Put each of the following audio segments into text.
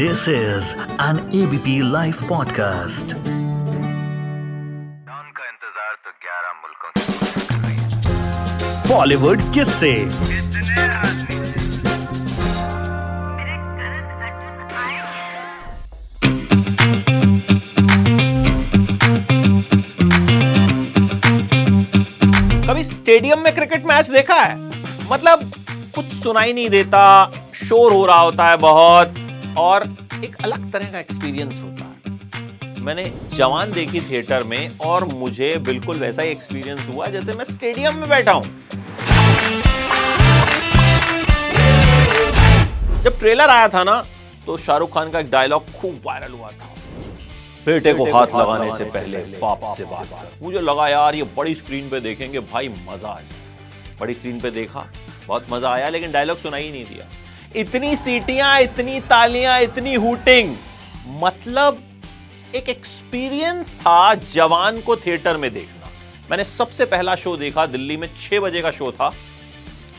This is an ABP Life podcast. का इंतज़ार तो 11 मुल्कों की पुलिस कर रही Bollywood किससे कितने आदमी कभी स्टेडियम में क्रिकेट मैच देखा है? मतलब कुछ सुनाई नहीं देता शोर हो रहा होता है बहुत। और एक अलग तरह का एक्सपीरियंस होता है। मैंने जवान देखी थिएटर में और मुझे बिल्कुल वैसा ही एक्सपीरियंस हुआ जैसे मैं स्टेडियम में बैठा हूँ। जब ट्रेलर आया था ना तो शाहरुख खान का एक डायलॉग खूब वायरल हुआ था। बेटे को हाथ लगाने से पहले बाप से बात मुझे लगा यार ये बड़ी स्क्रीन पे देखेंगे भाई मज़ा आ जाए। बड़ी स्क्रीन पे देखा बहुत मज़ा आया लेकिन डायलॉग सुनाई नहीं दिया। इतनी सीटियाँ, इतनी तालियाँ, इतनी हूटिंग। मतलब एक एक्सपीरियंस था जवान को थिएटर में देखना। मैंने सबसे पहला शो देखा दिल्ली में, छह बजे का शो था।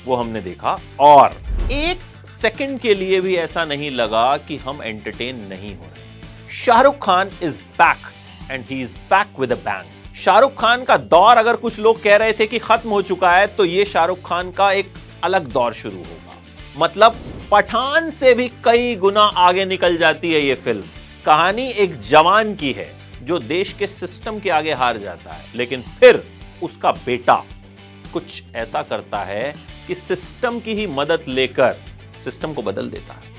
वो हमने देखा। और एक सेकंड के लिए भी ऐसा नहीं लगा कि हम एंटरटेन नहीं हो रहे। Shahrukh Khan is back and he is back with a bang Shahrukh Khan का दौर अगर कुछ लोग कह रहे थे कि खत्म हो चुका है तो ये शाहरुख खान का एक अलग दौर शुरू होगा। मतलब पठान से भी कई गुना आगे निकल जाती है ये फ़िल्म। कहानी एक जवान की है, जो देश के सिस्टम के आगे हार जाता है, लेकिन फिर उसका बेटा कुछ ऐसा करता है कि सिस्टम की ही मदद लेकर सिस्टम को बदल देता है।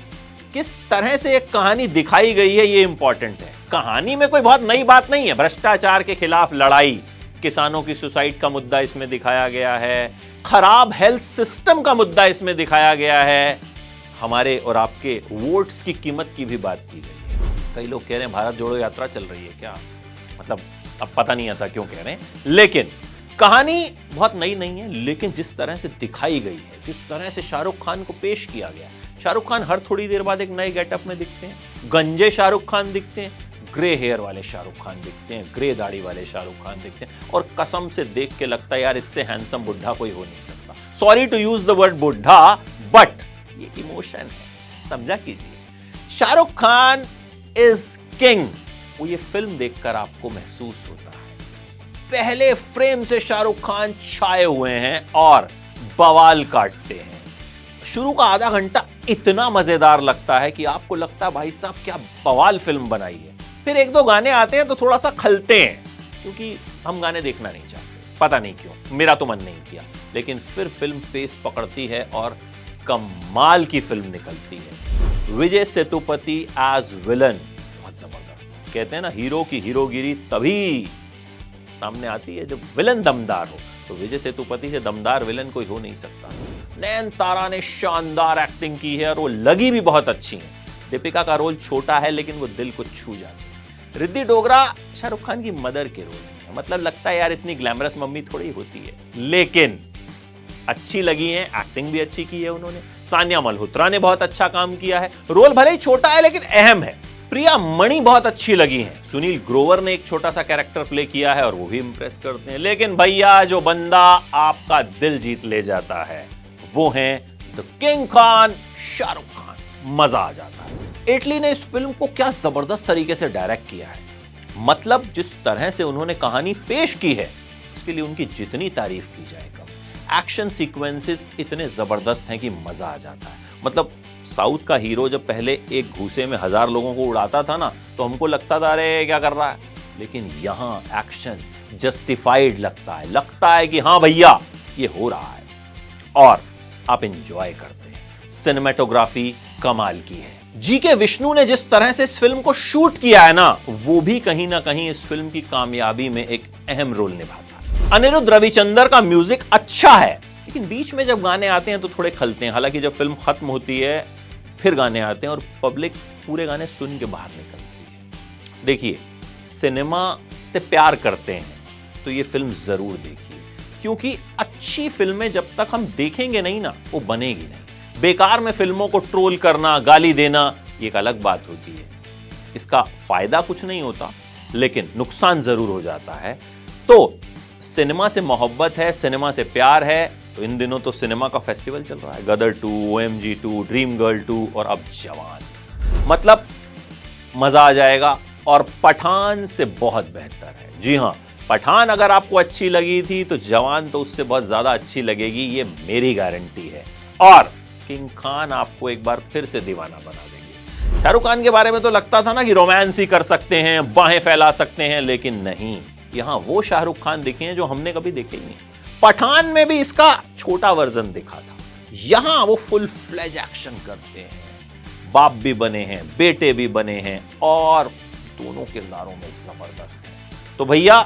किस तरह से एक कहानी दिखाई गई है, ये इंपॉर्टेंट है। कहानी में कोई बहुत नई बात नहीं है। भ्रष्टाचार के खिलाफ लड़ाई, किसानों की सुसाइड का मुद्दा इसमें दिखाया गया है, खराब हेल्थ सिस्टम का मुद्दा इसमें दिखाया गया है। हमारे और आपके वोट्स की कीमत की भी बात की गई है। कई लोग कह रहे हैं, भारत जोड़ो, यात्रा चल रही है क्या? मतलब अब पता नहीं ऐसा क्यों कह रहे हैं। लेकिन, कहानी बहुत नई नहीं है, लेकिन जिस तरह से दिखाई गई है, जिस तरह से शाहरुख खान को पेश किया गया शाहरुख खान हर थोड़ी देर बाद एक नए गेटअप में दिखते हैं। गंजे शाहरुख खान दिखते हैं ग्रे हेयर वाले शाहरुख खान दिखते हैं ग्रे दाढ़ी वाले शाहरुख खान दिखते हैं, और कसम से देख के लगता है, यार, इससे हैंडसम बुढ़ा कोई हो नहीं सकता। Sorry to use the word बुढ़ा बट ये इमोशन। है समझा कीजिए। शाहरुख खान इज़ किंग वो ये फ़िल्म देखकर आपको महसूस होता है। पहले फ्रेम से शाहरुख खान छाए हुए हैं और बवाल काटते हैं। शुरू का आधा घंटा इतना मज़ेदार लगता है कि आपको लगता है, भाई साहब, क्या बवाल फ़िल्म बनाई है? फिर एक दो गाने आते हैं तो थोड़ा सा खलते हैं, क्योंकि हम गाने देखना नहीं चाहते। पता नहीं क्यों, मेरा तो मन नहीं किया। लेकिन फिर फ़िल्म पेस पकड़ती है और कमाल की फ़िल्म निकलती है। विजय सेतुपति एज विलन बहुत ज़बरदस्त। कहते हैं ना, हीरो की हीरोगिरी तभी सामने आती है जब विलन दमदार हो। तो विजय सेतुपति से दमदार विलन कोई हो नहीं सकता। नयन तारा ने शानदार एक्टिंग की है और वो लगी भी बहुत अच्छी है। दीपिका का रोल छोटा है, लेकिन वो दिल को छू जाती है। रिद्धि डोगरा, शाहरुख खान की मदर के रोल में मतलब लगता है यार, इतनी ग्लैमरस मम्मी थोड़ी होती है। लेकिन अच्छी लगी है एक्टिंग भी अच्छी की है उन्होंने। सानिया मल्होत्रा ने बहुत अच्छा काम किया है। रोल भले ही छोटा है, लेकिन अहम है। प्रिया मणि बहुत अच्छी लगी है। सुनील ग्रोवर ने एक छोटा सा कैरेक्टर प्ले किया है और वो भी इंप्रेस करते हैं। लेकिन भैया, जो बंदा आपका दिल जीत ले जाता है, वो है द किंग खान शाहरुख खान। मज़ा आ जाता है। इटली ने इस फ़िल्म को क्या ज़बरदस्त तरीके से डायरेक्ट किया है? मतलब जिस तरह से उन्होंने कहानी पेश की है उसके लिए उनकी जितनी तारीफ़ की जाए कम। एक्शन सीक्वेंसेस इतने ज़बरदस्त हैं कि मज़ा आ जाता है। मतलब साउथ का हीरो जब पहले एक घूसे में हज़ार लोगों को उड़ाता था ना तो हमको लगता था, अरे, क्या कर रहा है? लेकिन यहाँ एक्शन जस्टिफाइड लगता है। लगता है कि हाँ भैया, ये हो रहा है। और आप इंजॉय करते हैं। सिनेमेटोग्राफी कमाल की है। जी के विष्णु ने जिस तरह से इस फ़िल्म को शूट किया है ना, वो भी कहीं ना कहीं इस फ़िल्म की कामयाबी में एक अहम रोल निभाता अनिरुद्ध रविचंदर का म्यूज़िक अच्छा है, लेकिन बीच में जब गाने आते हैं तो थोड़े खलते हैं। हालाँकि जब फ़िल्म खत्म होती है, फिर गाने आते हैं और पब्लिक पूरे गाने सुन के बाहर निकलती है। देखिए, सिनेमा से प्यार करते हैं तो ये फ़िल्म ज़रूर देखिए, क्योंकि अच्छी फ़िल्में जब तक हम देखेंगे नहीं ना, वो बनेगी नहीं। बेकार में फ़िल्मों को ट्रोल करना, गाली देना, ये एक अलग बात होती है। इसका फ़ायदा कुछ नहीं होता, लेकिन नुकसान ज़रूर हो जाता है। तो सिनेमा से मोहब्बत है, सिनेमा से प्यार है तो इन दिनों तो सिनेमा का फेस्टिवल चल रहा है। Gadar two O M G two Dream Girl two और अब जवान। मतलब मज़ा आ जाएगा और पठान से बहुत बेहतर है। जी हाँ पठान अगर आपको अच्छी लगी थी तो जवान तो उससे बहुत ज़्यादा अच्छी लगेगी, ये मेरी गारंटी है। और किंग खान आपको एक बार फिर से दीवाना बना देंगे। शाहरुख खान के बारे में तो लगता था ना कि रोमांस ही कर सकते हैं, बाहें फैला सकते हैं, लेकिन नहीं। यहाँ वो शाहरुख खान दिखे हैं जो हमने कभी देखे ही नहीं। पठान में भी इसका छोटा वर्जन दिखा था। यहाँ वो फुल फ्लेज एक्शन करते हैं। बाप भी बने हैं, बेटे भी बने हैं और दोनों किरदारों में ज़बरदस्त है। तो भैया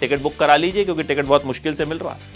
टिकट बुक करा लीजिए क्योंकि टिकट बहुत मुश्किल से मिल रहा है।